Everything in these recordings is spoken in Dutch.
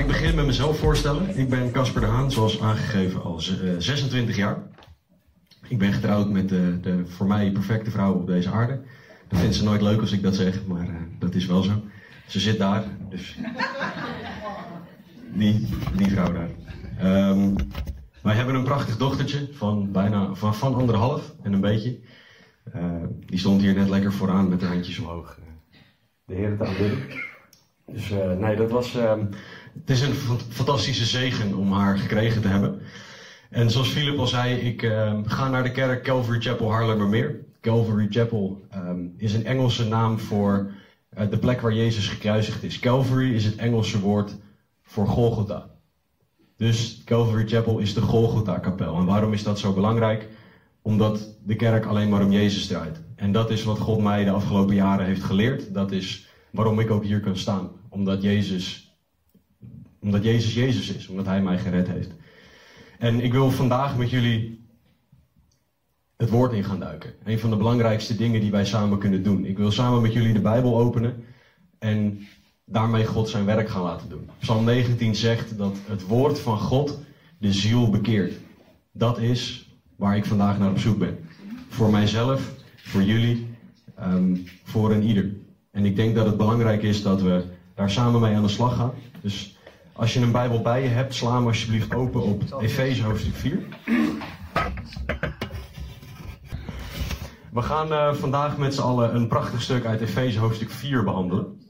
Ik beginnen met mezelf voorstellen. Ik ben Casper de Haan, zoals aangegeven al eh, 26 jaar. Ik ben getrouwd met de, de voor mij perfecte vrouw op deze aarde. Dat vindt ze nooit leuk als ik dat zeg, maar eh, dat is wel zo. Ze zit daar, dus. Die, die vrouw daar. Ehm, wij hebben een prachtig dochtertje van bijna van, van anderhalf en een beetje. Eh, die stond hier net lekker vooraan met haar handjes omhoog. eh, de heren te aanbidden. Dus eh, nee, dat was. ehm, het is een fant- fantastische zegen om haar gekregen te hebben. En zoals Philip al zei, ik ehm, ga naar de kerk Calvary Chapel Haarlemmermeer. Calvary Chapel ehm, is een Engelse naam voor eh, de plek waar Jezus gekruisigd is. Calvary is het Engelse woord voor Golgotha. Dus Calvary Chapel is de Golgotha-kapel. En waarom is dat zo belangrijk? Omdat de kerk alleen maar om Jezus draait. En dat is wat God mij de afgelopen jaren heeft geleerd. Dat is waarom ik ook hier kan staan. Omdat Jezus, omdat Jezus Jezus is. Omdat Hij mij gered heeft. En ik wil vandaag met jullie het woord in gaan duiken. Een van de belangrijkste dingen die wij samen kunnen doen. Ik wil samen met jullie de Bijbel openen en daarmee God zijn werk gaan laten doen. Psalm 19 zegt dat het woord van God de ziel bekeert. Dat is waar ik vandaag naar op zoek ben. Voor mijzelf, voor jullie, ehm, voor een ieder. En ik denk dat het belangrijk is dat we daar samen mee aan de slag gaan. Dus als je een Bijbel bij je hebt, sla hem alsjeblieft open op Efeze hoofdstuk 4. We gaan eh, vandaag met z'n allen een prachtig stuk uit Efeze hoofdstuk 4 behandelen.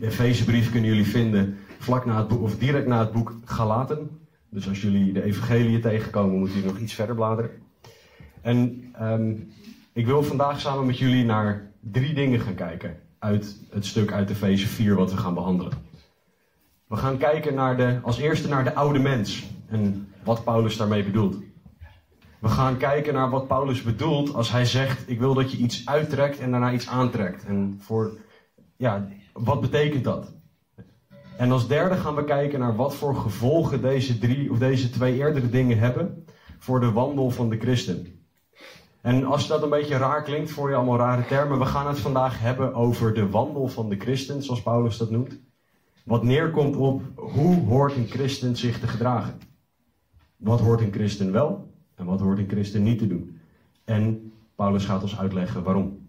De Efezebrief kunnen jullie vinden vlak na het boek, of direct na het boek Galaten. Dus als jullie de evangelie tegenkomen, moeten jullie nog iets verder bladeren. En ehm, ik wil vandaag samen met jullie naar drie dingen gaan kijken uit het stuk uit Efeze 4 wat we gaan behandelen. We gaan kijken naar de, als eerste naar de oude mens en wat Paulus daarmee bedoelt. We gaan kijken naar wat Paulus bedoelt als hij zegt: Ik wil dat je iets uittrekt en daarna iets aantrekt. En voor, ja, wat betekent dat? En als derde gaan we kijken naar wat voor gevolgen deze, drie, of deze twee eerdere dingen hebben voor de wandel van de christen. En als dat een beetje raar klinkt voor je allemaal rare termen, we gaan het vandaag hebben over de wandel van de christen, zoals Paulus dat noemt. Wat neerkomt op hoe hoort een christen zich te gedragen. Wat hoort een christen wel en wat hoort een christen niet te doen. En Paulus gaat ons uitleggen waarom.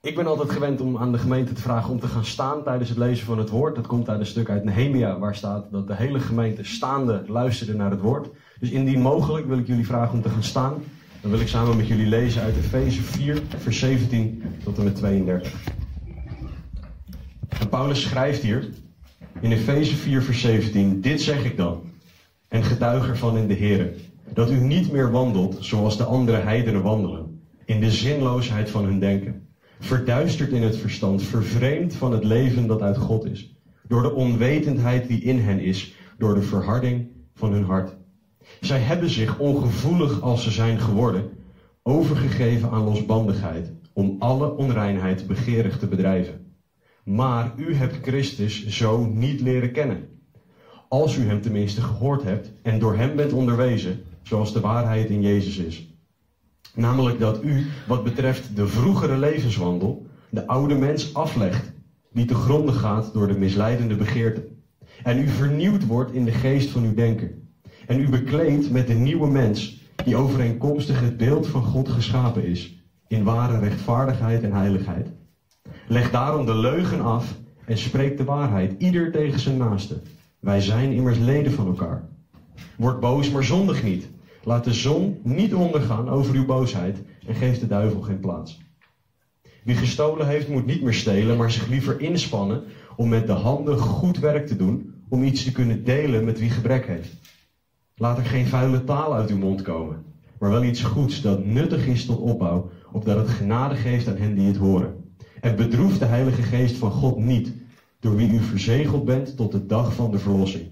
Ik ben altijd gewend om aan de gemeente te vragen om te gaan staan tijdens het lezen van het woord. Dat komt uit een stuk uit Nehemia waar staat dat de hele gemeente staande luisterde naar het woord. Dus indien mogelijk wil ik jullie vragen om te gaan staan. Dan wil ik samen met jullie lezen uit Efeze 4, vers 17 tot en met 32. Paulus schrijft hier in Efeze 4, vers 17: Dit zeg ik dan, en getuig ervan in de Heer, dat u niet meer wandelt zoals de andere heidenen wandelen, in de zinloosheid van hun denken, verduisterd in het verstand, vervreemd van het leven dat uit God is, door de onwetendheid die in hen is, door de verharding van hun hart. Zij hebben zich, ongevoelig als ze zijn geworden, overgegeven aan losbandigheid, om alle onreinheid begeerig te bedrijven. Maar u hebt Christus zo niet leren kennen. Als u hem tenminste gehoord hebt en door hem bent onderwezen, zoals de waarheid in Jezus is. Namelijk dat u, wat betreft de vroegere levenswandel, de oude mens aflegt, die te gronden gaat door de misleidende begeerten. En u vernieuwd wordt in de geest van uw denken. En u bekleedt met de nieuwe mens, die overeenkomstig het beeld van God geschapen is, in ware rechtvaardigheid en heiligheid. Leg daarom de leugen af en spreek de waarheid, ieder tegen zijn naaste. Wij zijn immers leden van elkaar. Word boos, maar zondig niet. Laat de zon niet ondergaan over uw boosheid en geef de duivel geen plaats. Wie gestolen heeft, moet niet meer stelen, maar zich liever inspannen om met de handen goed werk te doen, om iets te kunnen delen met wie gebrek heeft. Laat er geen vuile taal uit uw mond komen, maar wel iets goeds dat nuttig is tot opbouw, opdat het genade geeft aan hen die het horen. En bedroef de Heilige Geest van God niet, door wie u verzegeld bent tot de dag van de verlossing.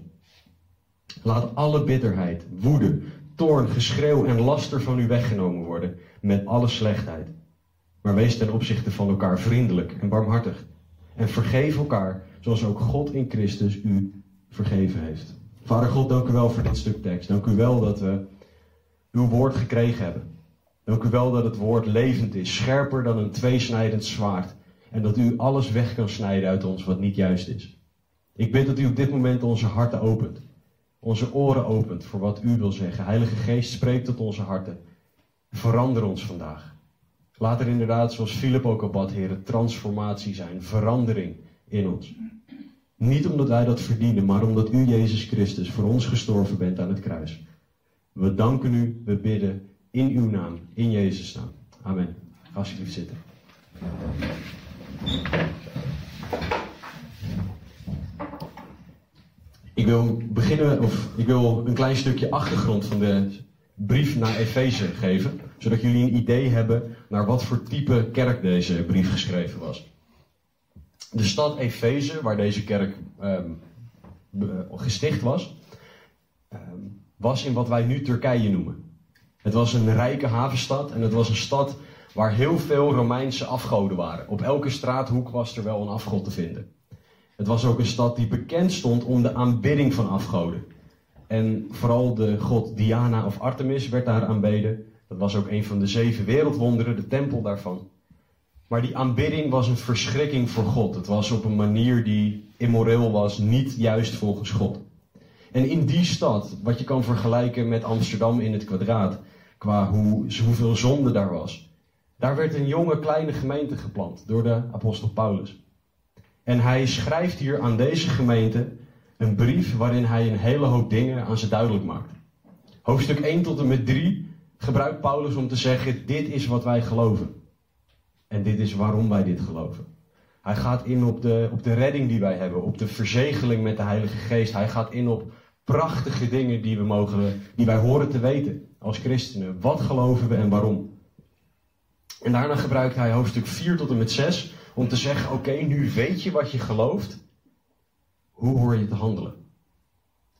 Laat alle bitterheid, woede, toorn, geschreeuw en laster van u weggenomen worden, met alle slechtheid. Maar wees ten opzichte van elkaar vriendelijk en barmhartig. En vergeef elkaar, zoals ook God in Christus u vergeven heeft. Vader God, dank u wel voor dit stuk tekst. Dank u wel dat we uw woord gekregen hebben. Dank u wel dat het woord levend is, scherper dan een tweesnijdend zwaard. En dat u alles weg kan snijden uit ons wat niet juist is. Ik bid dat u op dit moment onze harten opent. Onze oren opent voor wat u wil zeggen. Heilige Geest, spreekt tot onze harten. Verander ons vandaag. Laat er inderdaad, zoals Philip ook al bad, Heer, transformatie zijn. Verandering in ons. Niet omdat wij dat verdienen, maar omdat u, Jezus Christus, voor ons gestorven bent aan het kruis. We danken u, we bidden in uw naam, in Jezus' naam. Amen. Alsjeblieft zitten. Ik wil beginnen, of ik wil een klein stukje achtergrond van de brief naar Efeze geven, zodat jullie een idee hebben naar wat voor type kerk deze brief geschreven was. De stad Efeze, waar deze kerk um, gesticht was, um, was in wat wij nu Turkije noemen. Het was een rijke havenstad en het was een stad waar heel veel Romeinse afgoden waren. Op elke straathoek was er wel een afgod te vinden. Het was ook een stad die bekend stond om de aanbidding van afgoden. En vooral de god Diana of Artemis werd daar aanbeden. Dat was ook een van de zeven wereldwonderen, de tempel daarvan. Maar die aanbidding was een verschrikking voor God. Het was op een manier die immoreel was, niet juist volgens God. En in die stad, wat je kan vergelijken met Amsterdam in het kwadraat, qua hoe, hoeveel zonde daar was, daar werd een jonge kleine gemeente geplant door de apostel Paulus. En hij schrijft hier aan deze gemeente een brief waarin hij een hele hoop dingen aan ze duidelijk maakt. Hoofdstuk 1 tot en met 3 gebruikt Paulus om te zeggen: Dit is wat wij geloven. En dit is waarom wij dit geloven. Hij gaat in op de, op de redding die wij hebben, op de verzegeling met de Heilige Geest. Hij gaat in op prachtige dingen die, we mogen, die wij horen te weten als christenen. Wat geloven we en waarom? En daarna gebruikt hij hoofdstuk 4 tot en met 6 om te zeggen: Oké, nu weet je wat je gelooft. Hoe hoor je te handelen?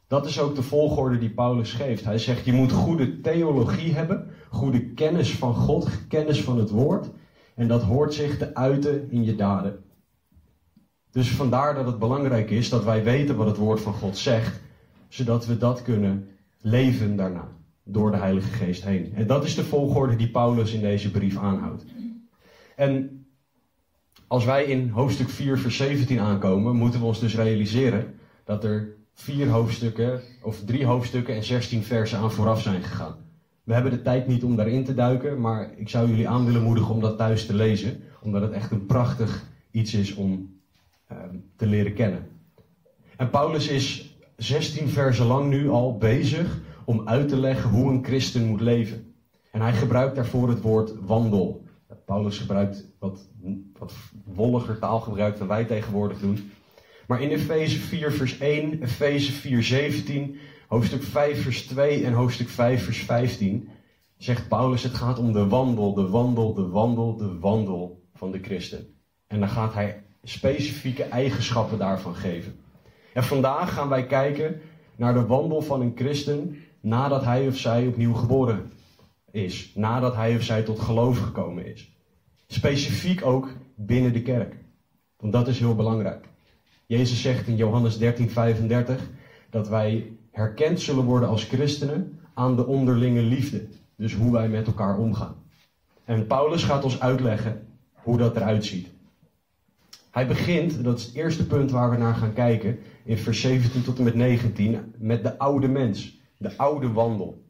Dat is ook de volgorde die Paulus geeft. Hij zegt: Je moet goede theologie hebben, goede kennis van God, kennis van het woord. En dat hoort zich te uiten in je daden. Dus vandaar dat het belangrijk is dat wij weten wat het woord van God zegt, zodat we dat kunnen leven daarna, door de Heilige Geest heen. En dat is de volgorde die Paulus in deze brief aanhoudt. En als wij in hoofdstuk 4, vers 17 aankomen, moeten we ons dus realiseren dat er vier hoofdstukken, of drie hoofdstukken en 16 versen aan vooraf zijn gegaan. We hebben de tijd niet om daarin te duiken, maar ik zou jullie aan willen moedigen om dat thuis te lezen, omdat het echt een prachtig iets is om uh, te leren kennen. En Paulus is 16 versen lang nu al bezig om uit te leggen hoe een christen moet leven. En hij gebruikt daarvoor het woord wandel. Paulus gebruikt wat, wat wolliger taalgebruik dan wij tegenwoordig doen. Maar in Efeze 4 vers 1, Efeze 4 17 hoofdstuk 5 vers 2 en hoofdstuk 5 vers 15 zegt Paulus het gaat om de wandel, de wandel, de wandel, de wandel van de christen. En dan gaat hij specifieke eigenschappen daarvan geven. En vandaag gaan wij kijken naar de wandel van een christen nadat hij of zij opnieuw geboren is. Nadat hij of zij tot geloof gekomen is. Specifiek ook binnen de kerk. Want dat is heel belangrijk. Jezus zegt in Johannes 13:35 dat wij herkend zullen worden als christenen aan de onderlinge liefde. Dus hoe wij met elkaar omgaan. En Paulus gaat ons uitleggen hoe dat eruit ziet. Hij begint, dat is het eerste punt waar we naar gaan kijken, in vers 17 tot en met 19, met de oude mens, de oude wandel.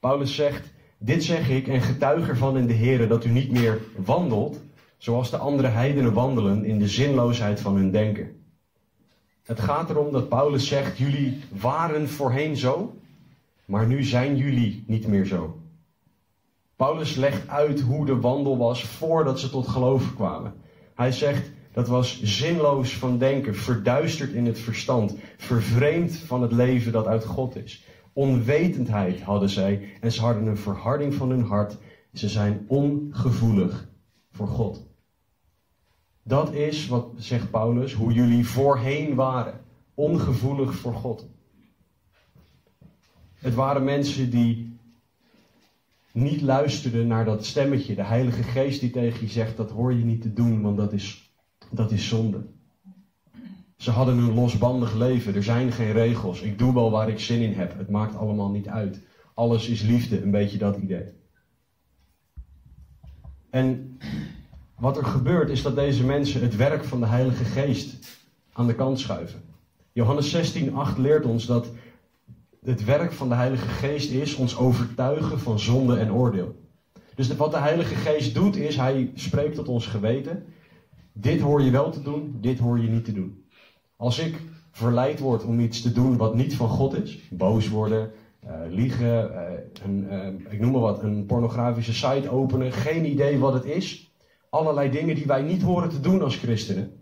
Paulus zegt, dit zeg ik en getuig ervan in de Heer dat u niet meer wandelt zoals de andere heidenen wandelen in de zinloosheid van hun denken. Het gaat erom dat Paulus zegt: jullie waren voorheen zo, maar nu zijn jullie niet meer zo. Paulus legt uit hoe de wandel was voordat ze tot geloof kwamen. Hij zegt dat was zinloos van denken, verduisterd in het verstand, vervreemd van het leven dat uit God is. Onwetendheid hadden zij en ze hadden een verharding van hun hart. Ze zijn ongevoelig voor God. Dat is, wat zegt Paulus, hoe jullie voorheen waren. Ongevoelig voor God. Het waren mensen die niet luisterden naar dat stemmetje, de Heilige Geest die tegen je zegt: dat hoor je niet te doen, want dat is, dat is zonde. Ze hadden een losbandig leven, er zijn geen regels. Ik doe wel waar ik zin in heb, het maakt allemaal niet uit. Alles is liefde, een beetje dat idee. En wat er gebeurt is dat deze mensen het werk van de Heilige Geest aan de kant schuiven. Johannes 16, 8 leert ons dat het werk van de Heilige Geest is ons overtuigen van zonde en oordeel. Dus wat de Heilige Geest doet is, hij spreekt tot ons geweten. Dit hoor je wel te doen, dit hoor je niet te doen. Als ik verleid word om iets te doen wat niet van God is, boos worden, uh, liegen, uh, een, uh, ik noem maar wat, een pornografische site openen, geen idee wat het is, allerlei dingen die wij niet horen te doen als christenen,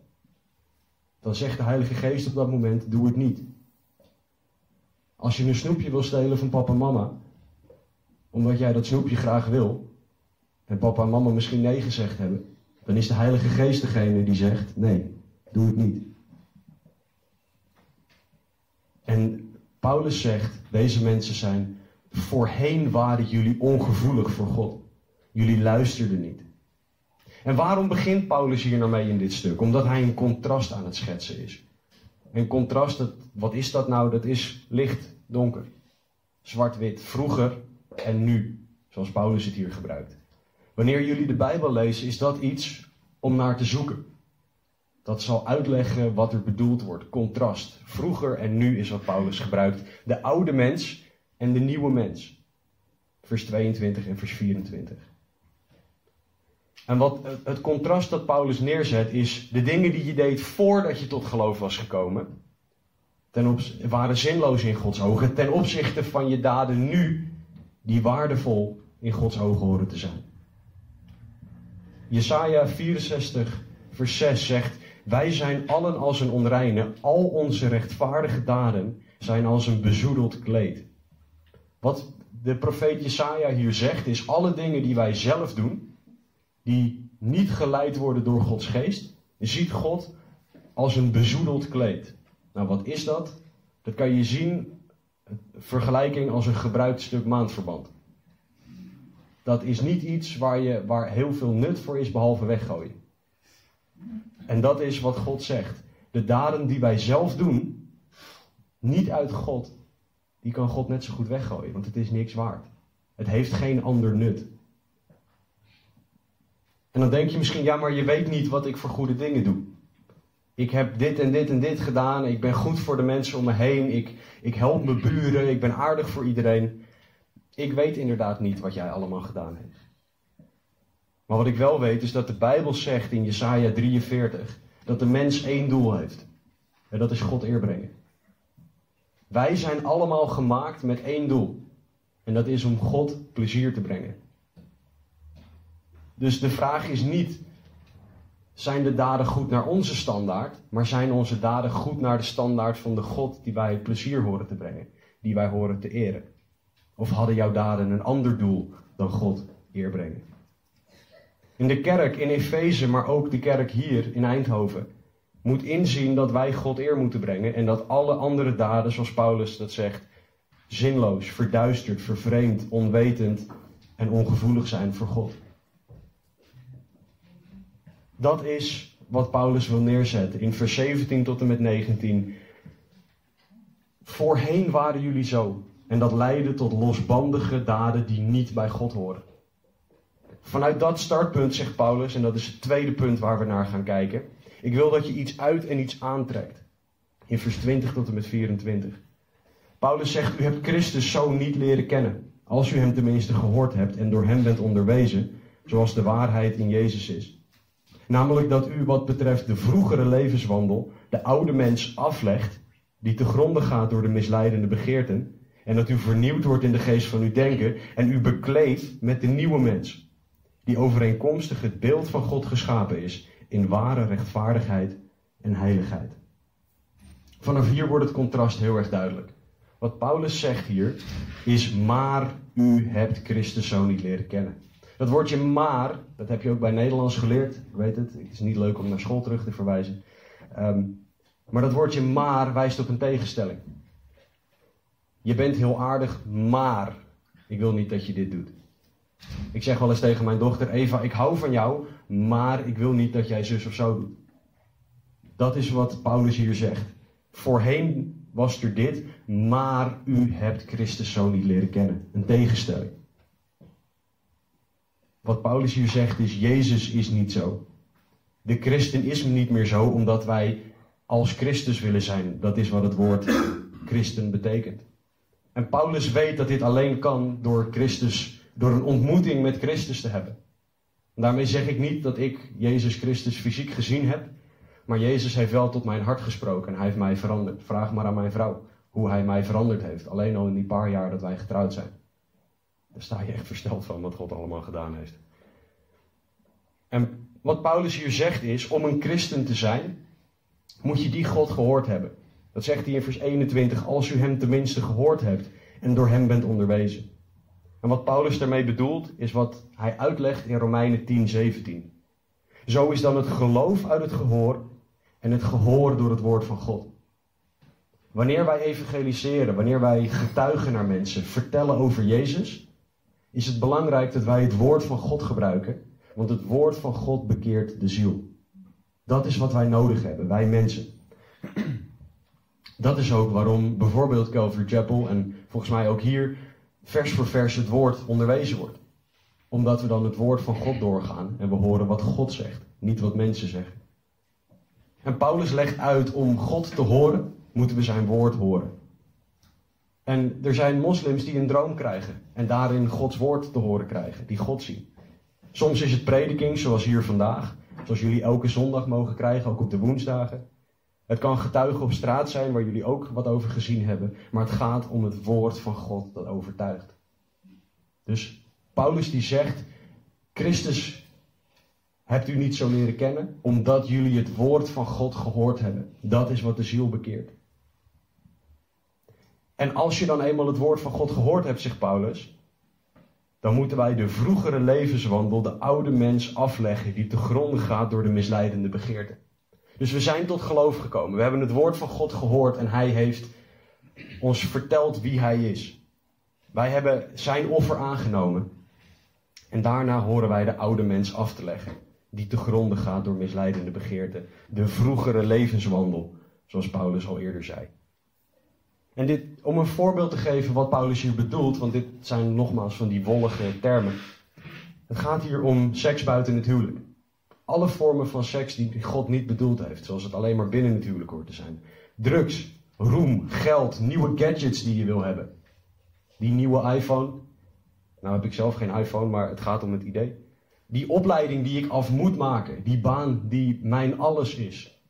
dan zegt de Heilige Geest op dat moment: doe het niet. Als je een snoepje wil stelen van papa en mama, omdat jij dat snoepje graag wil, en papa en mama misschien nee gezegd hebben, dan is de Heilige Geest degene die zegt: nee, doe het niet. En Paulus zegt: deze mensen zijn, voorheen waren jullie ongevoelig voor God. Jullie luisterden niet. En waarom begint Paulus hier nou mee in dit stuk? Omdat hij een contrast aan het schetsen is. En contrast, wat is dat nou? Dat is licht, donker. Zwart-wit, vroeger en nu. Zoals Paulus het hier gebruikt. Wanneer jullie de Bijbel lezen, is dat iets om naar te zoeken. Dat zal uitleggen wat er bedoeld wordt. Contrast. Vroeger en nu is wat Paulus gebruikt. De oude mens en de nieuwe mens. Vers 22 en vers 24. En wat het contrast dat Paulus neerzet is de dingen die je deed voordat je tot geloof was gekomen. Ten waren zinloos in Gods ogen. Ten opzichte van je daden nu, die waardevol in Gods ogen horen te zijn. Jesaja 64, vers 6 zegt: Wij zijn allen als een onreine, al onze rechtvaardige daden zijn als een bezoedeld kleed. Wat de profeet Jesaja hier zegt, is alle dingen die wij zelf doen, die niet geleid worden door Gods geest, ziet God als een bezoedeld kleed. Nou, wat is dat? Dat kan je zien, vergelijking als een gebruikt stuk maandverband. Dat is niet iets waar, je, waar heel veel nut voor is, behalve weggooien. En dat is wat God zegt. De daden die wij zelf doen, niet uit God, die kan God net zo goed weggooien, want het is niks waard. Het heeft geen ander nut. En dan denk je misschien, ja, maar je weet niet wat ik voor goede dingen doe. Ik heb dit en dit en dit gedaan. Ik ben goed voor de mensen om me heen. Ik, ik help mijn buren. Ik ben aardig voor iedereen. Ik weet inderdaad niet wat jij allemaal gedaan hebt. Maar wat ik wel weet is dat de Bijbel zegt in Jesaja 43 dat de mens één doel heeft. En dat is God eerbrengen. Wij zijn allemaal gemaakt met één doel. En dat is om God plezier te brengen. Dus de vraag is niet, zijn de daden goed naar onze standaard, maar zijn onze daden goed naar de standaard van de God die wij plezier horen te brengen, die wij horen te eren? Of hadden jouw daden een ander doel dan God eer brengen? In de kerk in Efeze, maar ook de kerk hier in Eindhoven, moet inzien dat wij God eer moeten brengen en dat alle andere daden, zoals Paulus dat zegt, zinloos, verduisterd, vervreemd, onwetend en ongevoelig zijn voor God. Dat is wat Paulus wil neerzetten in vers 17 tot en met 19. Voorheen waren jullie zo. En dat leidde tot losbandige daden die niet bij God horen. Vanuit dat startpunt zegt Paulus, en dat is het tweede punt waar we naar gaan kijken. Ik wil dat je iets uit en iets aantrekt. In vers 20 tot en met 24. Paulus zegt, u hebt Christus zo niet leren kennen. Als u hem tenminste gehoord hebt en door hem bent onderwezen, zoals de waarheid in Jezus is. Namelijk dat u wat betreft de vroegere levenswandel de oude mens aflegt, die te gronden gaat door de misleidende begeerten, en dat u vernieuwd wordt in de geest van uw denken en u bekleedt met de nieuwe mens, die overeenkomstig het beeld van God geschapen is, in ware rechtvaardigheid en heiligheid. Vanaf hier wordt het contrast heel erg duidelijk. Wat Paulus zegt hier is, maar u hebt Christus zo niet leren kennen. Dat woordje maar, dat heb je ook bij Nederlands geleerd. Ik weet het, het is niet leuk om naar school terug te verwijzen. Ehm, maar dat woordje maar wijst op een tegenstelling. Je bent heel aardig, maar ik wil niet dat je dit doet. Ik zeg wel eens tegen mijn dochter Eva, ik hou van jou, maar ik wil niet dat jij zus of zo doet. Dat is wat Paulus hier zegt. Voorheen was er dit, maar u hebt Christus zo niet leren kennen. Een tegenstelling. Wat Paulus hier zegt is, Jezus is niet zo. De christen is niet meer zo omdat wij als Christus willen zijn. Dat is wat het woord christen betekent. En Paulus weet dat dit alleen kan door Christus, door een ontmoeting met Christus te hebben. daarmee zeg ik niet dat ik Jezus Christus fysiek gezien heb, maar Jezus heeft wel tot mijn hart gesproken en hij heeft mij veranderd. Vraag maar aan mijn vrouw hoe hij mij veranderd heeft. Alleen al in die paar jaar dat wij getrouwd zijn. Daar sta je echt versteld van wat God allemaal gedaan heeft. En wat Paulus hier zegt is, om een christen te zijn, moet je die God gehoord hebben. Dat zegt hij in vers 21, als u hem tenminste gehoord hebt en door hem bent onderwezen. En wat Paulus daarmee bedoelt, is wat hij uitlegt in Romeinen 10, 17. Zo is dan het geloof uit het gehoor en het gehoor door het woord van God. Wanneer wij evangeliseren, wanneer wij getuigen naar mensen, vertellen over Jezus, is het belangrijk dat wij het woord van God gebruiken, want het woord van God bekeert de ziel. Dat is wat wij nodig hebben, wij mensen. Dat is ook waarom bijvoorbeeld Calvary Chapel en volgens mij ook hier vers voor vers het woord onderwezen wordt. Omdat we dan het woord van God doorgaan en we horen wat God zegt, niet wat mensen zeggen. En Paulus legt uit om God te horen, moeten we zijn woord horen. En er zijn moslims die een droom krijgen en daarin Gods woord te horen krijgen, die God zien. Soms is het prediking, zoals hier vandaag, zoals jullie elke zondag mogen krijgen, ook op de woensdagen. Het kan getuigen op straat zijn waar jullie ook wat over gezien hebben, maar het gaat om het woord van God dat overtuigt. Dus Paulus die zegt, Christus hebt u niet zo leren kennen, omdat jullie het woord van God gehoord hebben. Dat is wat de ziel bekeert. En als je dan eenmaal het woord van God gehoord hebt, zegt Paulus, dan moeten wij de vroegere levenswandel, de oude mens, afleggen die te gronden gaat door de misleidende begeerten. Dus we zijn tot geloof gekomen. We hebben het woord van God gehoord en Hij heeft ons verteld wie Hij is. Wij hebben Zijn offer aangenomen. En daarna horen wij de oude mens af te leggen, die te gronden gaat door misleidende begeerten. De vroegere levenswandel, zoals Paulus al eerder zei. En dit, om een voorbeeld te geven wat Paulus hier bedoelt, want dit zijn nogmaals van die wollige termen. Het gaat hier om seks buiten het huwelijk. Alle vormen van seks die God niet bedoeld heeft, zoals het alleen maar binnen het huwelijk hoort te zijn. Drugs, roem, geld, nieuwe gadgets die je wil hebben. Die nieuwe iPhone. Nou heb ik zelf geen iPhone, maar het gaat om het idee. Die opleiding die ik af moet maken. Die baan die mijn alles is.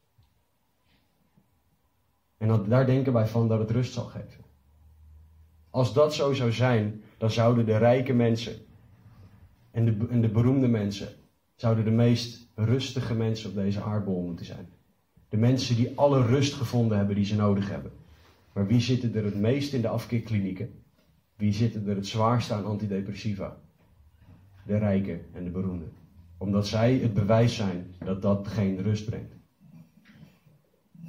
En dan, daar denken wij van dat het rust zal geven. Als dat zo zou zijn, dan zouden de rijke mensen en de, en de beroemde mensen zouden de meest rustige mensen op deze aardbol moeten zijn. De mensen die alle rust gevonden hebben die ze nodig hebben. Maar wie zitten er het meest in de afkeerklinieken? Wie zitten er het zwaarst aan antidepressiva? De rijken en de beroemden. Omdat zij het bewijs zijn dat dat geen rust brengt.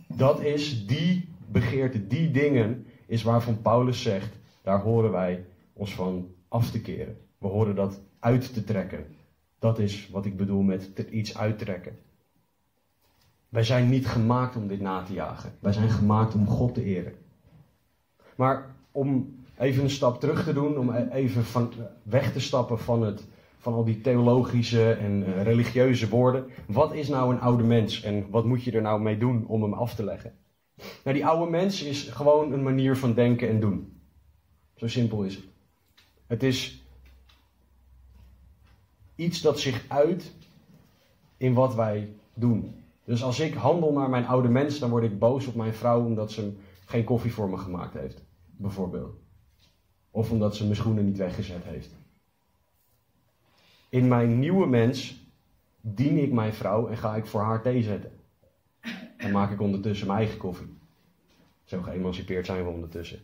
Dat is die begeerte, die dingen, is waarvan Paulus zegt, daar horen wij ons van af te keren. We horen dat uit te trekken. Dat is wat ik bedoel met iets uittrekken. Wij zijn niet gemaakt om dit na te jagen. Wij zijn gemaakt om God te eren. Maar om even een stap terug te doen, om even van, weg te stappen van, het, van al die theologische en uh, religieuze woorden. Wat is nou een oude mens en wat moet je er nou mee doen om hem af te leggen? Nou, die oude mens is gewoon een manier van denken en doen. Zo simpel is het. Het is iets dat zich uit in wat wij doen. Dus als ik handel naar mijn oude mens, dan word ik boos op mijn vrouw omdat ze geen koffie voor me gemaakt heeft, bijvoorbeeld. Of omdat ze mijn schoenen niet weggezet heeft. In mijn nieuwe mens dien ik mijn vrouw en ga ik voor haar thee zetten. En maak ik ondertussen mijn eigen koffie. Zo geëmancipeerd zijn we ondertussen.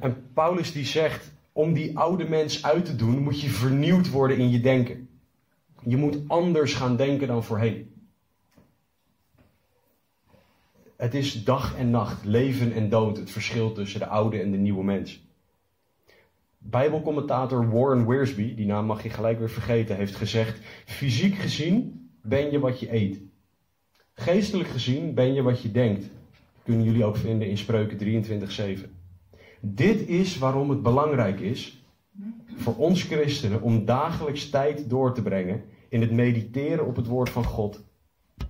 En Paulus die zegt, om die oude mens uit te doen, moet je vernieuwd worden in je denken. Je moet anders gaan denken dan voorheen. Het is dag en nacht, leven en dood, het verschil tussen de oude en de nieuwe mens. Bijbelcommentator Warren Wiersbe, die naam mag je gelijk weer vergeten, heeft gezegd: Fysiek gezien ben je wat je eet. Geestelijk gezien ben je wat je denkt. kunnen jullie ook vinden in Spreuken 23:7. Dit is waarom het belangrijk is voor ons christenen om dagelijks tijd door te brengen in het mediteren op het woord van God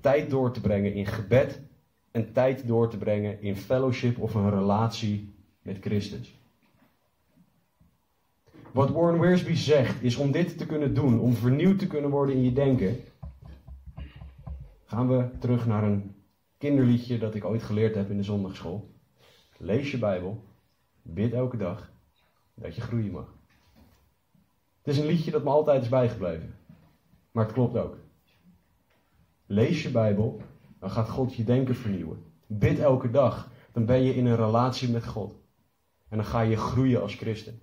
tijd door te brengen in gebed en tijd door te brengen in fellowship of een relatie met Christus. Wat Warren Wiersbe zegt is om dit te kunnen doen, om vernieuwd te kunnen worden in je denken, gaan we terug naar een kinderliedje dat ik ooit geleerd heb in de zondagschool. Lees je Bijbel, bid elke dag dat je groeien mag. Het is een liedje dat me altijd is bijgebleven, maar het klopt ook. Lees je Bijbel, dan gaat God je denken vernieuwen. Bid elke dag, dan ben je in een relatie met God. En dan ga je groeien als christen.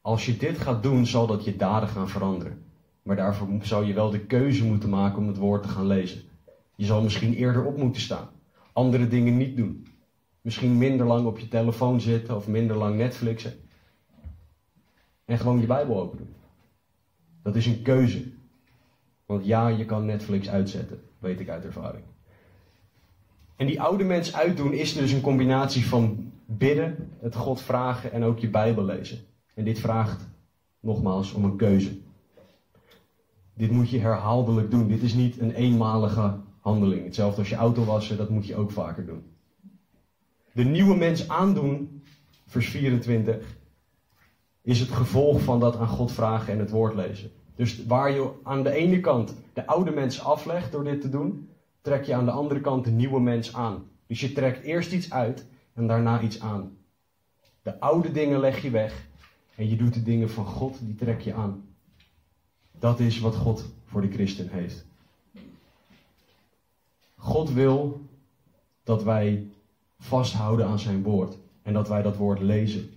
Als je dit gaat doen, zal dat je daden gaan veranderen. Maar daarvoor zou je wel de keuze moeten maken om het woord te gaan lezen. Je zal misschien eerder op moeten staan. Andere dingen niet doen. Misschien minder lang op je telefoon zitten of minder lang Netflixen. En gewoon je Bijbel open doen. Dat is een keuze. Want ja, je kan Netflix uitzetten, weet ik uit ervaring. En die oude mens uitdoen is dus een combinatie van bidden, het God vragen en ook je Bijbel lezen. En dit vraagt nogmaals om een keuze. Dit moet je herhaaldelijk doen. Dit is niet een eenmalige handeling. Hetzelfde als je auto wassen, dat moet je ook vaker doen. De nieuwe mens aandoen, vers 24, is het gevolg van dat aan God vragen en het woord lezen. Dus waar je aan de ene kant de oude mens aflegt door dit te doen, trek je aan de andere kant de nieuwe mens aan. Dus je trekt eerst iets uit en daarna iets aan. De oude dingen leg je weg en je doet de dingen van God, die trek je aan. Dat is wat God voor de christen heeft. God wil dat wij vasthouden aan zijn woord en dat wij dat woord lezen.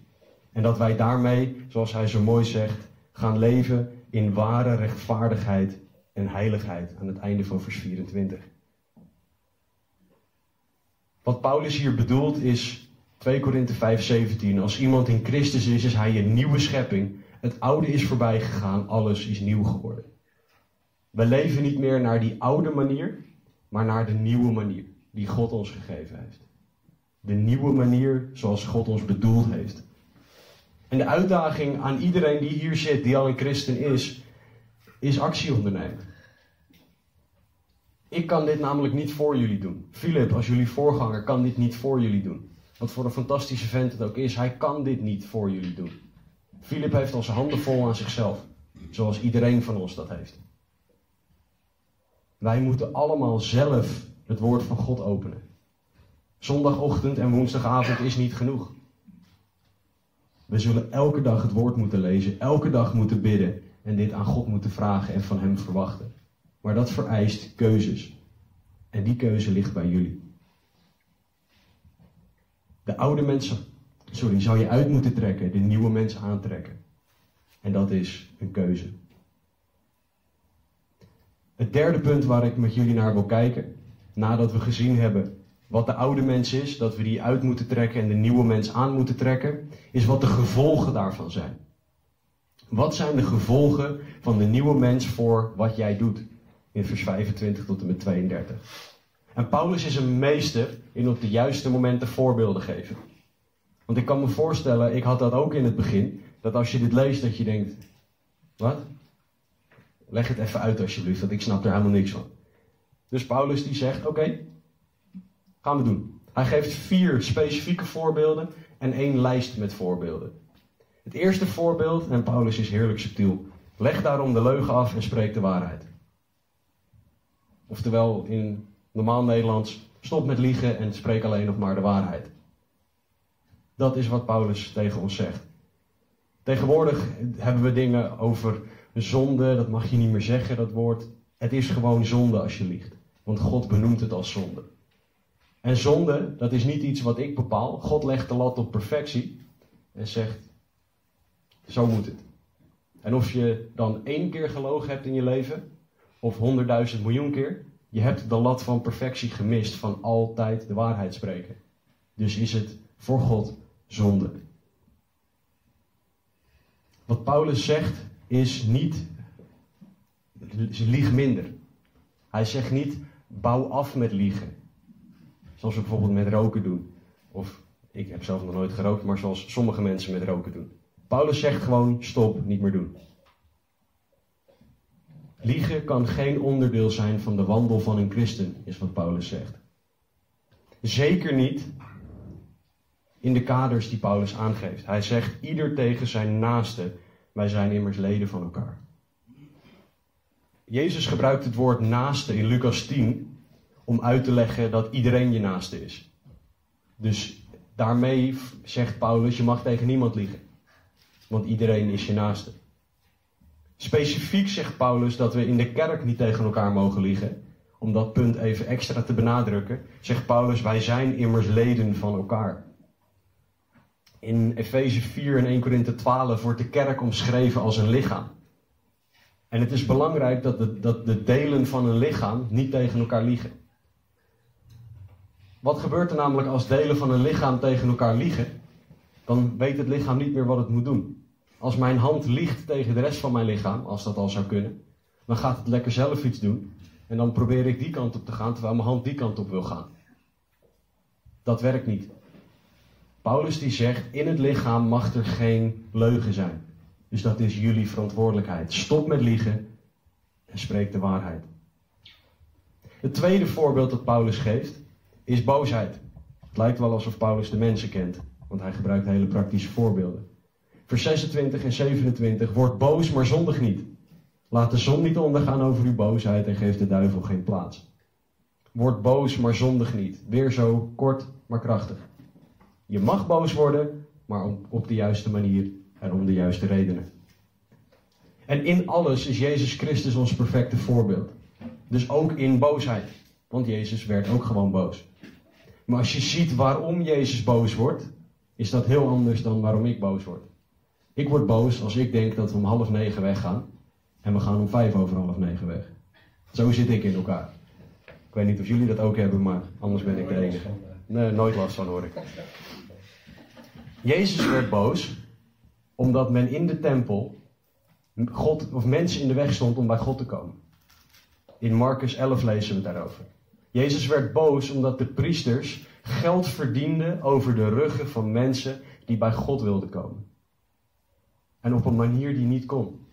En dat wij daarmee, zoals hij zo mooi zegt, gaan leven in ware rechtvaardigheid en heiligheid aan het einde van vers 24. Wat Paulus hier bedoelt is 2 Korinthe 5:17. Als iemand in Christus is, is hij een nieuwe schepping. Het oude is voorbij gegaan, alles is nieuw geworden. We leven niet meer naar die oude manier, maar naar de nieuwe manier die God ons gegeven heeft. De nieuwe manier zoals God ons bedoeld heeft. En de uitdaging aan iedereen die hier zit, die al een christen is, is actie ondernemen. Ik kan dit namelijk niet voor jullie doen. Philip, als jullie voorganger, kan dit niet voor jullie doen. Wat voor een fantastische vent het ook is, hij kan dit niet voor jullie doen. Philip heeft zijn handen vol aan zichzelf, zoals iedereen van ons dat heeft. Wij moeten allemaal zelf het woord van God openen. Zondagochtend en woensdagavond is niet genoeg. We zullen elke dag het woord moeten lezen, elke dag moeten bidden en dit aan God moeten vragen en van Hem verwachten. Maar dat vereist keuzes. En die keuze ligt bij jullie. De oude mensen, sorry, zou je uit moeten trekken, de nieuwe mensen aantrekken. En dat is een keuze. Het derde punt waar ik met jullie naar wil kijken, nadat we gezien hebben wat de oude mens is, dat we die uit moeten trekken en de nieuwe mens aan moeten trekken, is wat de gevolgen daarvan zijn. Wat zijn de gevolgen van de nieuwe mens voor wat jij doet? In vers 25 tot en met 32. En Paulus is een meester in op de juiste momenten voorbeelden geven. Want ik kan me voorstellen, ik had dat ook in het begin, dat als je dit leest, dat je denkt: wat? Leg het even uit alsjeblieft, want ik snap er helemaal niks van. Dus Paulus die zegt: oké, Gaan we doen. Hij geeft vier specifieke voorbeelden en één lijst met voorbeelden. Het eerste voorbeeld, en Paulus is heerlijk subtiel, leg daarom de leugen af en spreek de waarheid. Oftewel in normaal Nederlands, stop met liegen en spreek alleen nog maar de waarheid. Dat is wat Paulus tegen ons zegt. Tegenwoordig hebben we dingen over zonde, dat mag je niet meer zeggen, dat woord. Het is gewoon zonde als je liegt. Want God benoemt het als zonde. En zonde, dat is niet iets wat ik bepaal. God legt de lat op perfectie en zegt: zo moet het. En of je dan één keer gelogen hebt in je leven, of honderdduizend miljoen keer, je hebt de lat van perfectie gemist, van altijd de waarheid spreken. Dus is het voor God zonde. Wat Paulus zegt is niet, lieg minder. Hij zegt niet, bouw af met liegen. Zoals we bijvoorbeeld met roken doen. Of ik heb zelf nog nooit gerookt, maar zoals sommige mensen met roken doen. Paulus zegt gewoon: stop, niet meer doen. Liegen kan geen onderdeel zijn van de wandel van een christen, is wat Paulus zegt. Zeker niet in de kaders die Paulus aangeeft. Hij zegt ieder tegen zijn naaste, wij zijn immers leden van elkaar. Jezus gebruikt het woord naaste in Lucas 10 om uit te leggen dat iedereen je naaste is. Dus daarmee zegt Paulus, je mag tegen niemand liegen. Want iedereen is je naaste. Specifiek zegt Paulus dat we in de kerk niet tegen elkaar mogen liegen. Om dat punt even extra te benadrukken, zegt Paulus: Wij zijn immers leden van elkaar. In Efeze 4 en 1 Korinthe 12 wordt de kerk omschreven als een lichaam. En het is belangrijk dat de, dat de delen van een lichaam niet tegen elkaar liegen. Wat gebeurt er namelijk als delen van een lichaam tegen elkaar liegen? Dan weet het lichaam niet meer wat het moet doen. Als mijn hand liegt tegen de rest van mijn lichaam, als dat al zou kunnen, dan gaat het lekker zelf iets doen. En dan probeer ik die kant op te gaan, terwijl mijn hand die kant op wil gaan. Dat werkt niet. Paulus die zegt, in het lichaam mag er geen leugen zijn. Dus dat is jullie verantwoordelijkheid. Stop met liegen en spreek de waarheid. Het tweede voorbeeld dat Paulus geeft is boosheid. Het lijkt wel alsof Paulus de mensen kent, want hij gebruikt hele praktische voorbeelden. Vers 26 en 27. Word boos, maar zondig niet. Laat de zon niet ondergaan over uw boosheid en geef de duivel geen plaats. Word boos, maar zondig niet. Weer zo kort, maar krachtig. Je mag boos worden, maar op de juiste manier en om de juiste redenen. En in alles is Jezus Christus ons perfecte voorbeeld. Dus ook in boosheid. Want Jezus werd ook gewoon boos. Maar als je ziet waarom Jezus boos wordt, is dat heel anders dan waarom ik boos word. Ik word boos als ik denk dat we om half negen weggaan. En we gaan om vijf over half negen weg. Zo zit ik in elkaar. Ik weet niet of jullie dat ook hebben, maar anders ben ik de enige. Nee, nooit last van hoor ik. Jezus werd boos omdat men in de tempel God, of mensen in de weg stond om bij God te komen. In Marcus 11 lezen we daarover. Jezus werd boos omdat de priesters geld verdienden over de ruggen van mensen die bij God wilden komen. En op een manier die niet kon.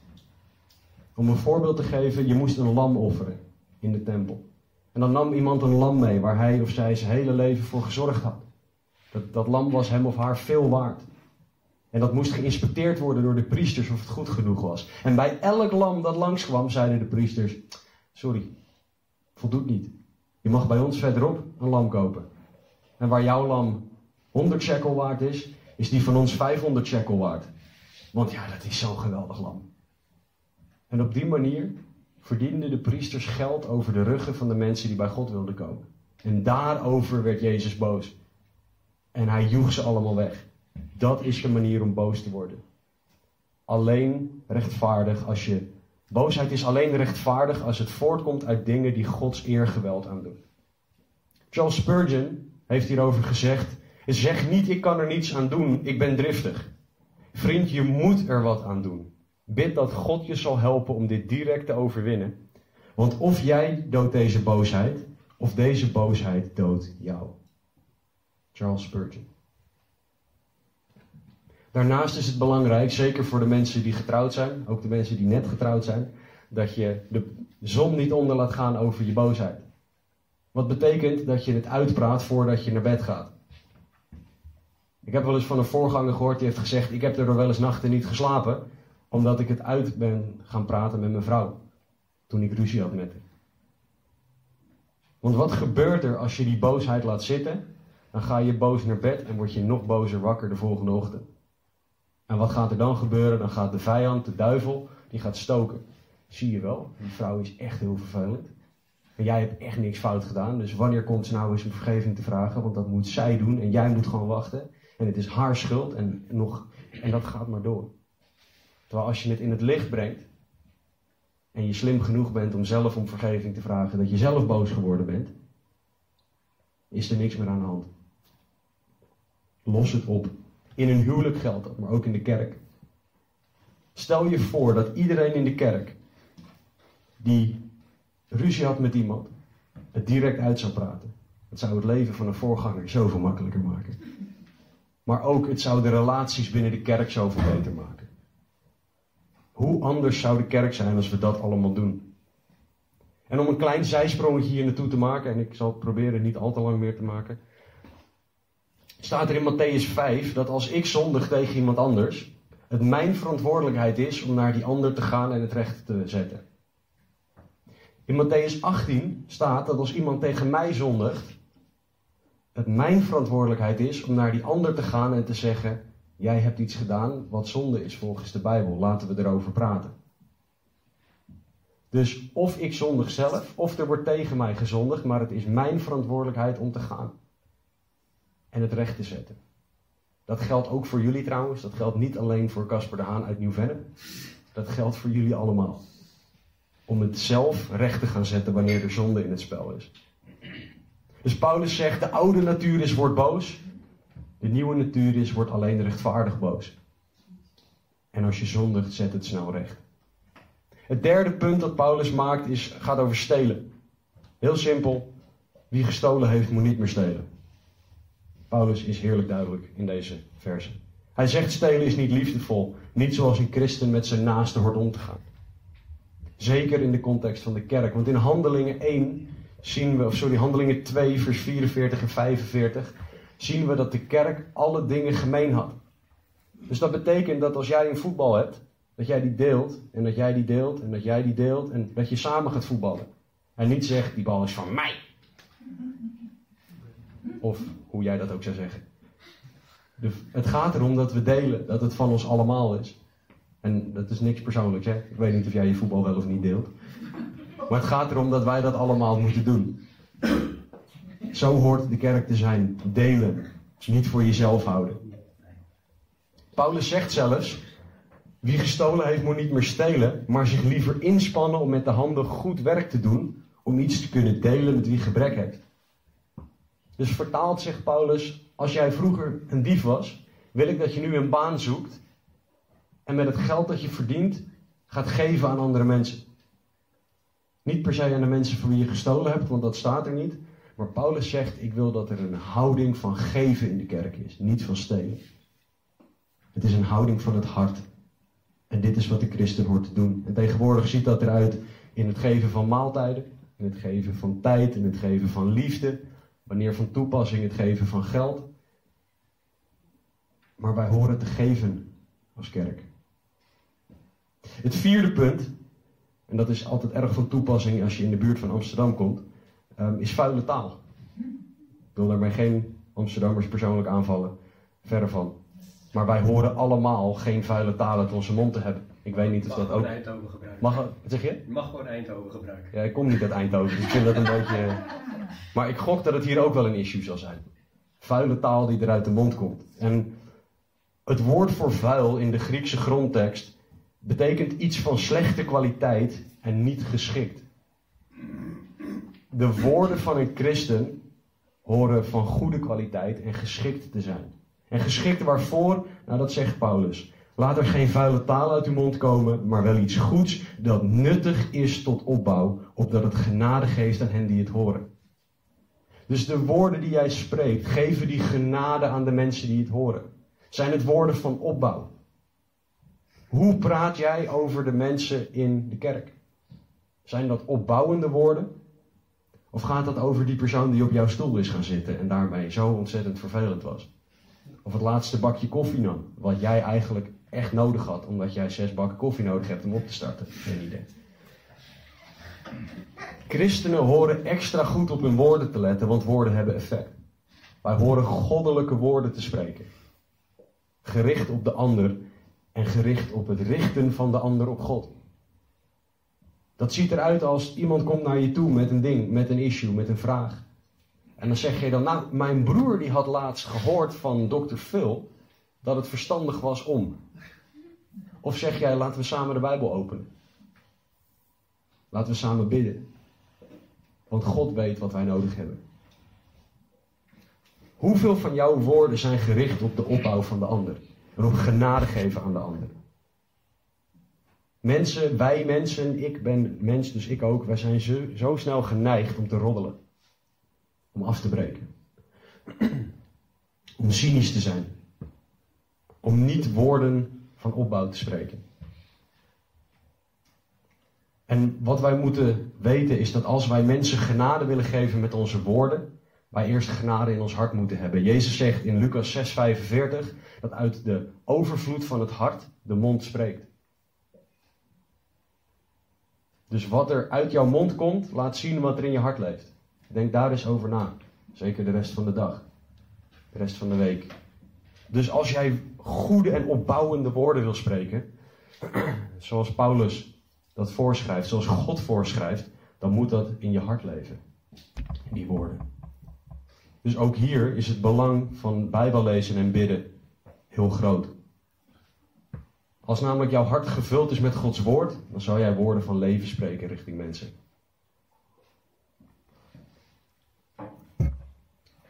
Om een voorbeeld te geven, je moest een lam offeren in de tempel. En dan nam iemand een lam mee waar hij of zij zijn hele leven voor gezorgd had. Dat, dat lam was hem of haar veel waard. En dat moest geïnspecteerd worden door de priesters of het goed genoeg was. En bij elk lam dat langskwam, zeiden de priesters: Sorry, voldoet niet. Je mag bij ons verderop een lam kopen. En waar jouw lam 100 shekel waard is, is die van ons 500 shekel waard. Want ja, dat is zo'n geweldig lam. En op die manier verdienden de priesters geld over de ruggen van de mensen die bij God wilden komen. En daarover werd Jezus boos. En hij joeg ze allemaal weg. Dat is de manier om boos te worden. Alleen rechtvaardig als je. Boosheid is alleen rechtvaardig als het voortkomt uit dingen die Gods eer geweld aandoen. Charles Spurgeon heeft hierover gezegd: Zeg niet, ik kan er niets aan doen, ik ben driftig. Vriend, je moet er wat aan doen. Bid dat God je zal helpen om dit direct te overwinnen. Want of jij doodt deze boosheid, of deze boosheid doodt jou. Charles Spurgeon. Daarnaast is het belangrijk, zeker voor de mensen die getrouwd zijn, ook de mensen die net getrouwd zijn, dat je de zon niet onder laat gaan over je boosheid. Wat betekent dat je het uitpraat voordat je naar bed gaat. Ik heb wel eens van een voorganger gehoord die heeft gezegd: Ik heb er wel eens nachten niet geslapen, omdat ik het uit ben gaan praten met mijn vrouw. Toen ik ruzie had met haar. Want wat gebeurt er als je die boosheid laat zitten? Dan ga je boos naar bed en word je nog bozer wakker de volgende ochtend. En wat gaat er dan gebeuren? Dan gaat de vijand, de duivel, die gaat stoken. Zie je wel, die vrouw is echt heel vervelend. En jij hebt echt niks fout gedaan. Dus wanneer komt ze nou eens om vergeving te vragen? Want dat moet zij doen en jij moet gewoon wachten. En het is haar schuld en, nog, en dat gaat maar door. Terwijl als je het in het licht brengt en je slim genoeg bent om zelf om vergeving te vragen, dat je zelf boos geworden bent, is er niks meer aan de hand. Los het op. In een huwelijk geldt dat, maar ook in de kerk. Stel je voor dat iedereen in de kerk die ruzie had met iemand, het direct uit zou praten. Dat zou het leven van een voorganger zoveel makkelijker maken. Maar ook het zou de relaties binnen de kerk zoveel beter maken. Hoe anders zou de kerk zijn als we dat allemaal doen? En om een klein zijsprongetje hier naartoe te maken, en ik zal het proberen niet al te lang meer te maken, staat er in Matthäus 5 dat als ik zondig tegen iemand anders, het mijn verantwoordelijkheid is om naar die ander te gaan en het recht te zetten. In Matthäus 18 staat dat als iemand tegen mij zondigt, het mijn verantwoordelijkheid is om naar die ander te gaan en te zeggen: Jij hebt iets gedaan wat zonde is volgens de Bijbel, laten we erover praten. Dus of ik zondig zelf, of er wordt tegen mij gezondigd, maar het is mijn verantwoordelijkheid om te gaan en het recht te zetten. Dat geldt ook voor jullie trouwens, dat geldt niet alleen voor Casper de Haan uit Nieuw-Vennep, dat geldt voor jullie allemaal. Om het zelf recht te gaan zetten wanneer er zonde in het spel is. Dus Paulus zegt, de oude natuur is wordt boos, de nieuwe natuur is wordt alleen rechtvaardig boos. En als je zondigt, zet het snel recht. Het derde punt dat Paulus maakt is, gaat over stelen. Heel simpel, wie gestolen heeft moet niet meer stelen. Paulus is heerlijk duidelijk in deze verse. Hij zegt stelen is niet liefdevol, niet zoals een christen met zijn naaste hoort om te gaan. Zeker in de context van de kerk, want in Handelingen 1 zien we, of sorry, Handelingen 2 vers 44 en 45 zien we dat de kerk alle dingen gemeen had. Dus dat betekent dat als jij een voetbal hebt, dat jij die deelt en dat jij die deelt en dat jij die deelt en dat je samen gaat voetballen. En niet zegt die bal is van mij. Of hoe jij dat ook zou zeggen. De, het gaat erom dat we delen, dat het van ons allemaal is. En dat is niks persoonlijks, hè? Ik weet niet of jij je voetbal wel of niet deelt. Maar het gaat erom dat wij dat allemaal moeten doen. Zo hoort de kerk te zijn. Delen. Niet voor jezelf houden. Paulus zegt zelfs: Wie gestolen heeft, moet niet meer stelen, maar zich liever inspannen om met de handen goed werk te doen. Om iets te kunnen delen met wie gebrek heeft. Dus vertaald zegt Paulus: Als jij vroeger een dief was, wil ik dat je nu een baan zoekt. En met het geld dat je verdient, gaat geven aan andere mensen. Niet per se aan de mensen van wie je gestolen hebt, want dat staat er niet. Maar Paulus zegt: Ik wil dat er een houding van geven in de kerk is, niet van stelen. Het is een houding van het hart. En dit is wat de christen hoort te doen. En tegenwoordig ziet dat eruit in het geven van maaltijden, in het geven van tijd, in het geven van liefde, wanneer van toepassing het geven van geld. Maar wij horen te geven als kerk. Het vierde punt, en dat is altijd erg van toepassing als je in de buurt van Amsterdam komt, um, is vuile taal. Ik wil daarmee geen Amsterdammers persoonlijk aanvallen, verre van. Maar wij horen allemaal geen vuile taal uit onze mond te hebben. Ik weet niet of dat ook. Eindhoven gebruiken. Mag, wat zeg je? Je mag gewoon Eindhoven gebruiken. Ja, ik kom niet uit Eindhoven, dus ik vind dat een beetje. Maar ik gok dat het hier ook wel een issue zal zijn. Vuile taal die er uit de mond komt. En het woord voor vuil in de Griekse grondtekst betekent iets van slechte kwaliteit en niet geschikt. De woorden van een christen horen van goede kwaliteit en geschikt te zijn. En geschikt waarvoor? Nou, dat zegt Paulus. Laat er geen vuile taal uit uw mond komen, maar wel iets goeds dat nuttig is tot opbouw, opdat het genade geeft aan hen die het horen. Dus de woorden die jij spreekt, geven die genade aan de mensen die het horen. Zijn het woorden van opbouw? Hoe praat jij over de mensen in de kerk? Zijn dat opbouwende woorden? Of gaat dat over die persoon die op jouw stoel is gaan zitten en daarmee zo ontzettend vervelend was? Of het laatste bakje koffie nam, wat jij eigenlijk echt nodig had, omdat jij zes bakken koffie nodig hebt om op te starten? Geen idee. Christenen horen extra goed op hun woorden te letten, want woorden hebben effect. Wij horen goddelijke woorden te spreken. Gericht op de ander en gericht op het richten van de ander op God. Dat ziet eruit als iemand komt naar je toe met een ding, met een issue, met een vraag. En dan zeg je dan, nou, mijn broer die had laatst gehoord van dokter Phil dat het verstandig was om. Of zeg jij, laten we samen de Bijbel openen. Laten we samen bidden. Want God weet wat wij nodig hebben. Hoeveel van jouw woorden zijn gericht op de opbouw van de ander? En op genade geven aan de ander? Mensen, wij mensen, ik ben mens, dus ik ook, wij zijn zo, zo snel geneigd om te roddelen. Om af te breken. Om cynisch te zijn. Om niet woorden van opbouw te spreken. En wat wij moeten weten is dat als wij mensen genade willen geven met onze woorden, wij eerst genade in ons hart moeten hebben. Jezus zegt in Lucas 6:45 dat uit de overvloed van het hart de mond spreekt. Dus wat er uit jouw mond komt, laat zien wat er in je hart leeft. Denk daar eens over na. Zeker de rest van de dag. De rest van de week. Dus als jij goede en opbouwende woorden wil spreken, zoals Paulus dat voorschrijft, zoals God voorschrijft, dan moet dat in je hart leven. Die woorden. Dus ook hier is het belang van Bijbel lezen en bidden heel groot. Als namelijk jouw hart gevuld is met Gods woord, dan zal jij woorden van leven spreken richting mensen.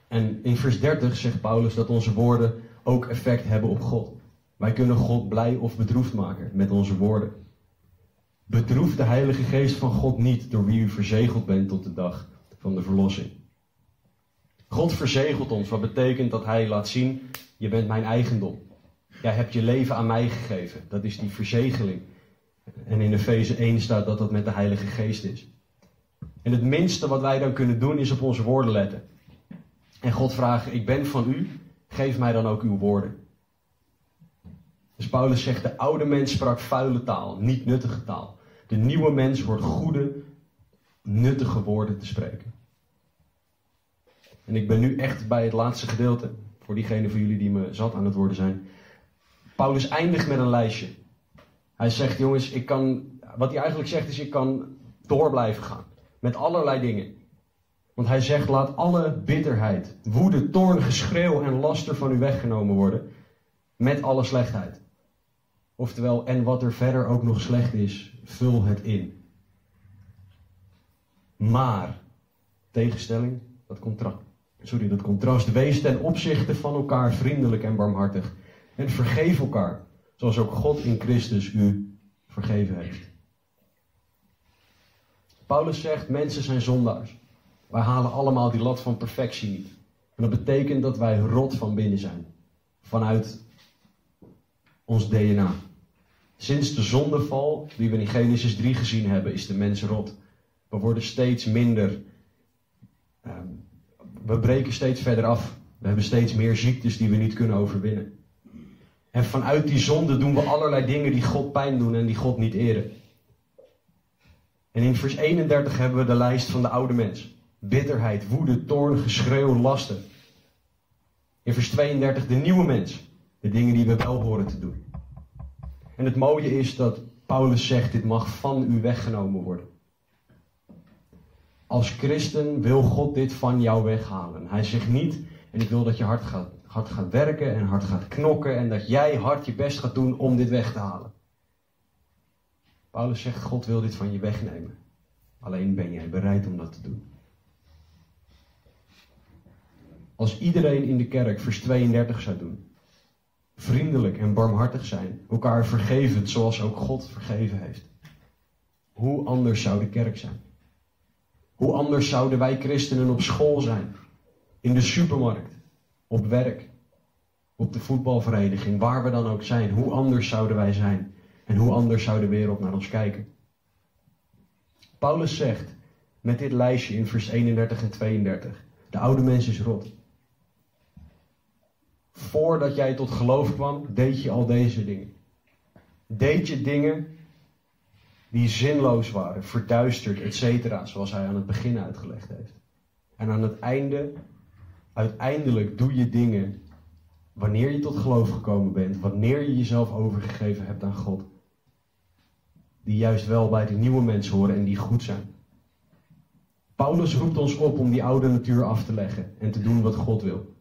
En in vers 30 zegt Paulus dat onze woorden ook effect hebben op God. Wij kunnen God blij of bedroefd maken met onze woorden. Bedroef de Heilige Geest van God niet door wie u verzegeld bent tot de dag van de verlossing. God verzegelt ons, wat betekent dat Hij laat zien: je bent mijn eigendom. Jij hebt je leven aan mij gegeven. Dat is die verzegeling. En in Efeze 1 staat dat dat met de Heilige Geest is. En het minste wat wij dan kunnen doen is op onze woorden letten. En God vragen: Ik ben van u, geef mij dan ook uw woorden. Dus Paulus zegt: De oude mens sprak vuile taal, niet nuttige taal. De nieuwe mens wordt goede, nuttige woorden te spreken. En ik ben nu echt bij het laatste gedeelte, voor diegenen van jullie die me zat aan het worden zijn. Paulus eindigt met een lijstje. Hij zegt, jongens, ik kan, wat hij eigenlijk zegt is, ik kan door blijven gaan. Met allerlei dingen. Want hij zegt, laat alle bitterheid, woede, toorn, geschreeuw en laster van u weggenomen worden. Met alle slechtheid. Oftewel, en wat er verder ook nog slecht is, vul het in. Maar, tegenstelling, dat contrast. Sorry, dat contrast. Wees ten opzichte van elkaar vriendelijk en barmhartig. En vergeef elkaar, zoals ook God in Christus u vergeven heeft. Paulus zegt, mensen zijn zondaars. Wij halen allemaal die lat van perfectie niet. En dat betekent dat wij rot van binnen zijn. Vanuit ons DNA. Sinds de zondeval, die we in Genesis 3 gezien hebben, is de mens rot. We worden steeds minder. Ehm, we breken steeds verder af. We hebben steeds meer ziektes die we niet kunnen overwinnen. En vanuit die zonde doen we allerlei dingen die God pijn doen en die God niet eren. En in vers 31 hebben we de lijst van de oude mens. Bitterheid, woede, toorn, geschreeuw, lasten. In vers 32 de nieuwe mens. De dingen die we wel horen te doen. En het mooie is dat Paulus zegt, dit mag van u weggenomen worden. Als christen wil God dit van jou weghalen. Hij zegt niet, en ik wil dat je hard gaat hard gaat werken en hard gaat knokken en dat jij hard je best gaat doen om dit weg te halen. Paulus zegt, God wil dit van je wegnemen. Alleen ben jij bereid om dat te doen. Als iedereen in de kerk vers 32 zou doen, vriendelijk en barmhartig zijn, elkaar vergevend zoals ook God vergeven heeft. Hoe anders zou de kerk zijn? Hoe anders zouden wij christenen op school zijn, in de supermarkt, op werk, op de voetbalvereniging, waar we dan ook zijn. Hoe anders zouden wij zijn? En hoe anders zou de wereld naar ons kijken? Paulus zegt met dit lijstje in vers 31 en 32: De oude mens is rot. Voordat jij tot geloof kwam, deed je al deze dingen. Deed je dingen die zinloos waren, verduisterd, etc., zoals hij aan het begin uitgelegd heeft. En aan het einde uiteindelijk doe je dingen wanneer je tot geloof gekomen bent, wanneer je jezelf overgegeven hebt aan God, die juist wel bij de nieuwe mens horen en die goed zijn. Paulus roept ons op om die oude natuur af te leggen en te doen wat God wil.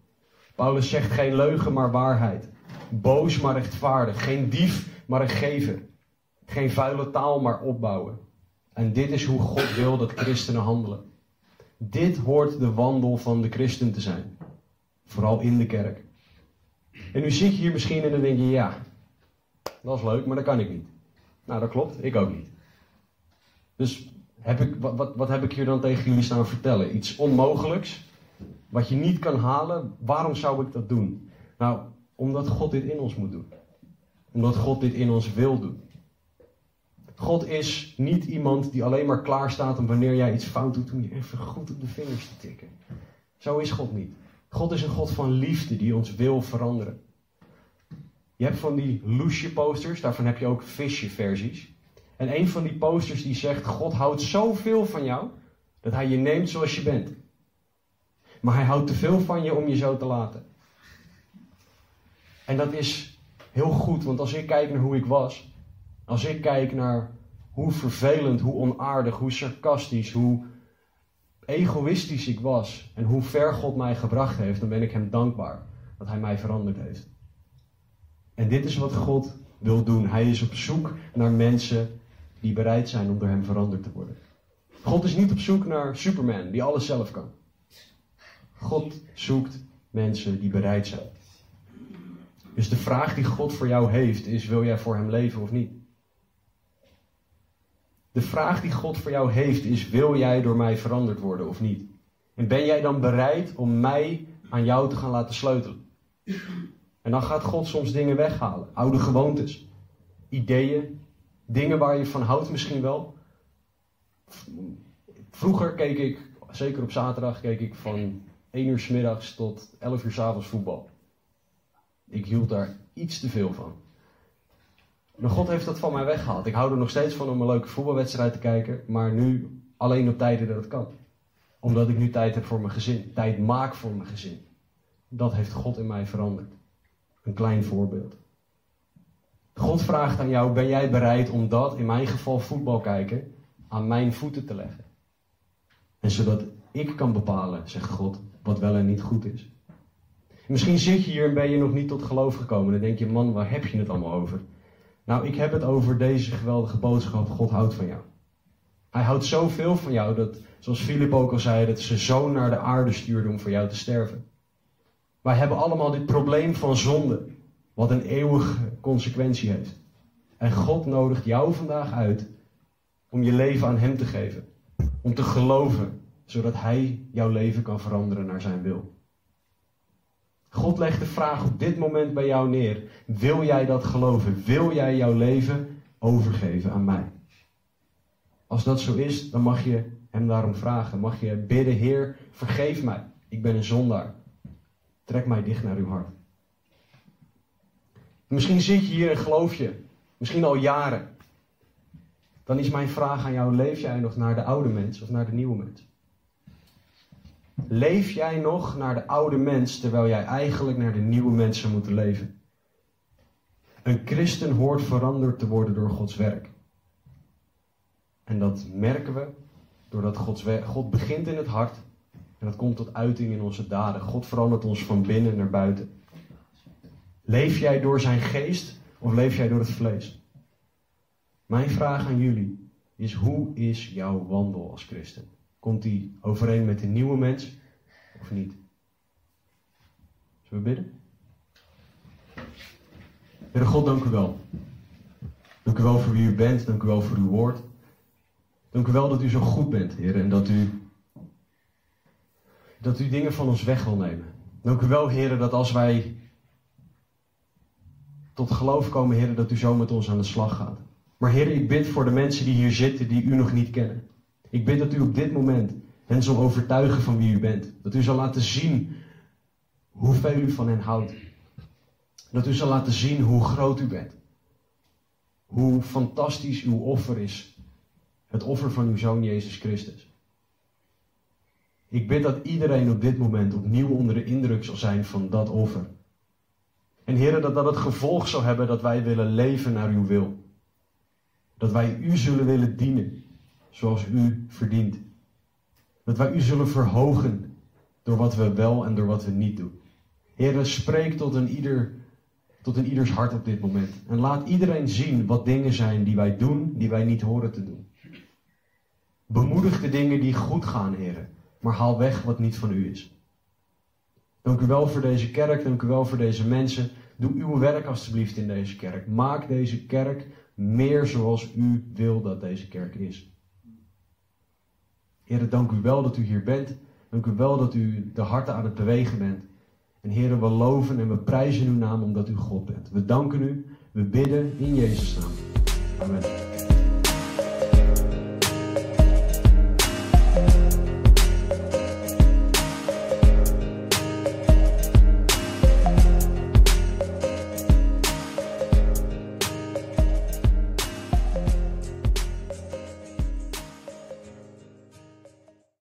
Paulus zegt geen leugen, maar waarheid. Boos, maar rechtvaardig. Geen dief, maar een gever. Geen vuile taal, maar opbouwen. En dit is hoe God wil dat christenen handelen. Dit hoort de wandel van de christen te zijn. Vooral in de kerk. En nu zit je hier misschien en dan denk je, ja, dat is leuk, maar dat kan ik niet. Nou, dat klopt, ik ook niet. Dus heb ik, wat, wat, wat heb ik hier dan tegen jullie staan vertellen? Iets onmogelijks, wat je niet kan halen. Waarom zou ik dat doen? Nou, omdat God dit in ons moet doen. Omdat God dit in ons wil doen. God is niet iemand die alleen maar klaar staat om wanneer jij iets fout doet, om je even goed op de vingers te tikken. Zo is God niet. God is een God van liefde die ons wil veranderen. Je hebt van die loesje posters, daarvan heb je ook visje versies. En een van die posters die zegt, God houdt zoveel van jou, dat hij je neemt zoals je bent. Maar hij houdt te veel van je om je zo te laten. En dat is heel goed, want als ik kijk naar hoe ik was, als ik kijk naar hoe vervelend, hoe onaardig, hoe sarcastisch, hoe egoïstisch ik was en hoe ver God mij gebracht heeft, dan ben ik Hem dankbaar dat Hij mij veranderd heeft. En dit is wat God wil doen. Hij is op zoek naar mensen die bereid zijn om door Hem veranderd te worden. God is niet op zoek naar Superman die alles zelf kan. God zoekt mensen die bereid zijn. Dus de vraag die God voor jou heeft is: wil jij voor Hem leven of niet? De vraag die God voor jou heeft is: wil jij door mij veranderd worden of niet? En ben jij dan bereid om mij aan jou te gaan laten sleutelen? En dan gaat God soms dingen weghalen, oude gewoontes, ideeën, dingen waar je van houdt misschien wel. Vroeger keek ik, zeker op zaterdag, keek ik van 1 uur s middags tot 11 uur s avonds voetbal. Ik hield daar iets te veel van. Maar God heeft dat van mij weggehaald. Ik hou er nog steeds van om een leuke voetbalwedstrijd te kijken, maar nu alleen op tijden dat het kan. Omdat ik nu tijd heb voor mijn gezin, tijd maak voor mijn gezin. Dat heeft God in mij veranderd. Een klein voorbeeld. God vraagt aan jou: ben jij bereid om dat, in mijn geval voetbal kijken, aan mijn voeten te leggen? En zodat ik kan bepalen, zegt God, wat wel en niet goed is. Misschien zit je hier en ben je nog niet tot geloof gekomen. Dan denk je, man, waar heb je het allemaal over? Nou, ik heb het over deze geweldige boodschap. God houdt van jou. Hij houdt zoveel van jou dat, zoals Filip ook al zei, dat ze zo naar de aarde stuurde om voor jou te sterven. Wij hebben allemaal dit probleem van zonde, wat een eeuwige consequentie heeft. En God nodigt jou vandaag uit om je leven aan Hem te geven. Om te geloven, zodat Hij jouw leven kan veranderen naar Zijn wil. God legt de vraag op dit moment bij jou neer. Wil jij dat geloven? Wil jij jouw leven overgeven aan mij? Als dat zo is, dan mag je hem daarom vragen. Mag je bidden, Heer, vergeef mij. Ik ben een zondaar. Trek mij dicht naar uw hart. Misschien zit je hier en geloof je. Misschien al jaren. Dan is mijn vraag aan jou, leef jij nog naar de oude mens of naar de nieuwe mens? Leef jij nog naar de oude mens terwijl jij eigenlijk naar de nieuwe mens zou moeten leven? Een christen hoort veranderd te worden door Gods werk. En dat merken we doordat Gods werk, God begint in het hart en dat komt tot uiting in onze daden. God verandert ons van binnen naar buiten. Leef jij door zijn geest of leef jij door het vlees? Mijn vraag aan jullie is: hoe is jouw wandel als christen? Komt die overeen met de nieuwe mens of niet? Zullen we bidden? Heere God, dank u wel. Dank u wel voor wie u bent. Dank u wel voor uw woord. Dank u wel dat u zo goed bent, Heer. En dat u, dat u dingen van ons weg wil nemen. Dank u wel, Heer, dat als wij tot geloof komen, Heer, dat u zo met ons aan de slag gaat. Maar Heer, ik bid voor de mensen die hier zitten die u nog niet kennen. Ik bid dat u op dit moment hen zal overtuigen van wie u bent. Dat u zal laten zien hoeveel u van hen houdt. Dat u zal laten zien hoe groot u bent. Hoe fantastisch uw offer is. Het offer van uw zoon Jezus Christus. Ik bid dat iedereen op dit moment opnieuw onder de indruk zal zijn van dat offer. En heren, dat dat het gevolg zal hebben dat wij willen leven naar uw wil. Dat wij u zullen willen dienen zoals u verdient. Dat wij u zullen verhogen door wat we wel en door wat we niet doen. Heer, spreek tot een, ieder, tot een ieders hart op dit moment. En laat iedereen zien wat dingen zijn die wij doen, die wij niet horen te doen. Bemoedig de dingen die goed gaan, Heer. Maar haal weg wat niet van u is. Dank u wel voor deze kerk, dank u wel voor deze mensen. Doe uw werk alstublieft in deze kerk. Maak deze kerk meer zoals u wil dat deze kerk is. Heer, dank u wel dat u hier bent. Dank u wel dat u de harten aan het bewegen bent. En Heer, we loven en we prijzen uw naam omdat u God bent. We danken u, we bidden in Jezus' naam. Amen.